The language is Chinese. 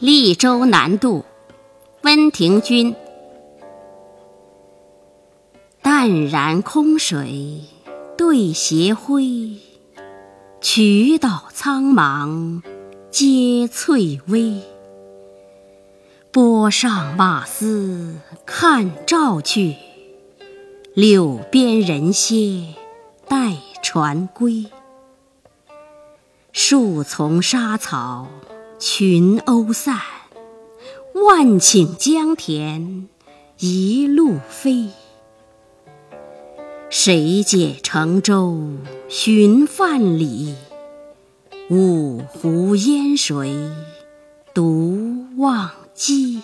利州南渡，温庭筠。淡然空水对斜晖，渠道苍茫皆翠微。波上马嘶看棹去，柳边人歇待船归。树丛沙草群鸥散，万顷江田一路飞。谁解乘舟寻范蠡？五湖烟水独忘机。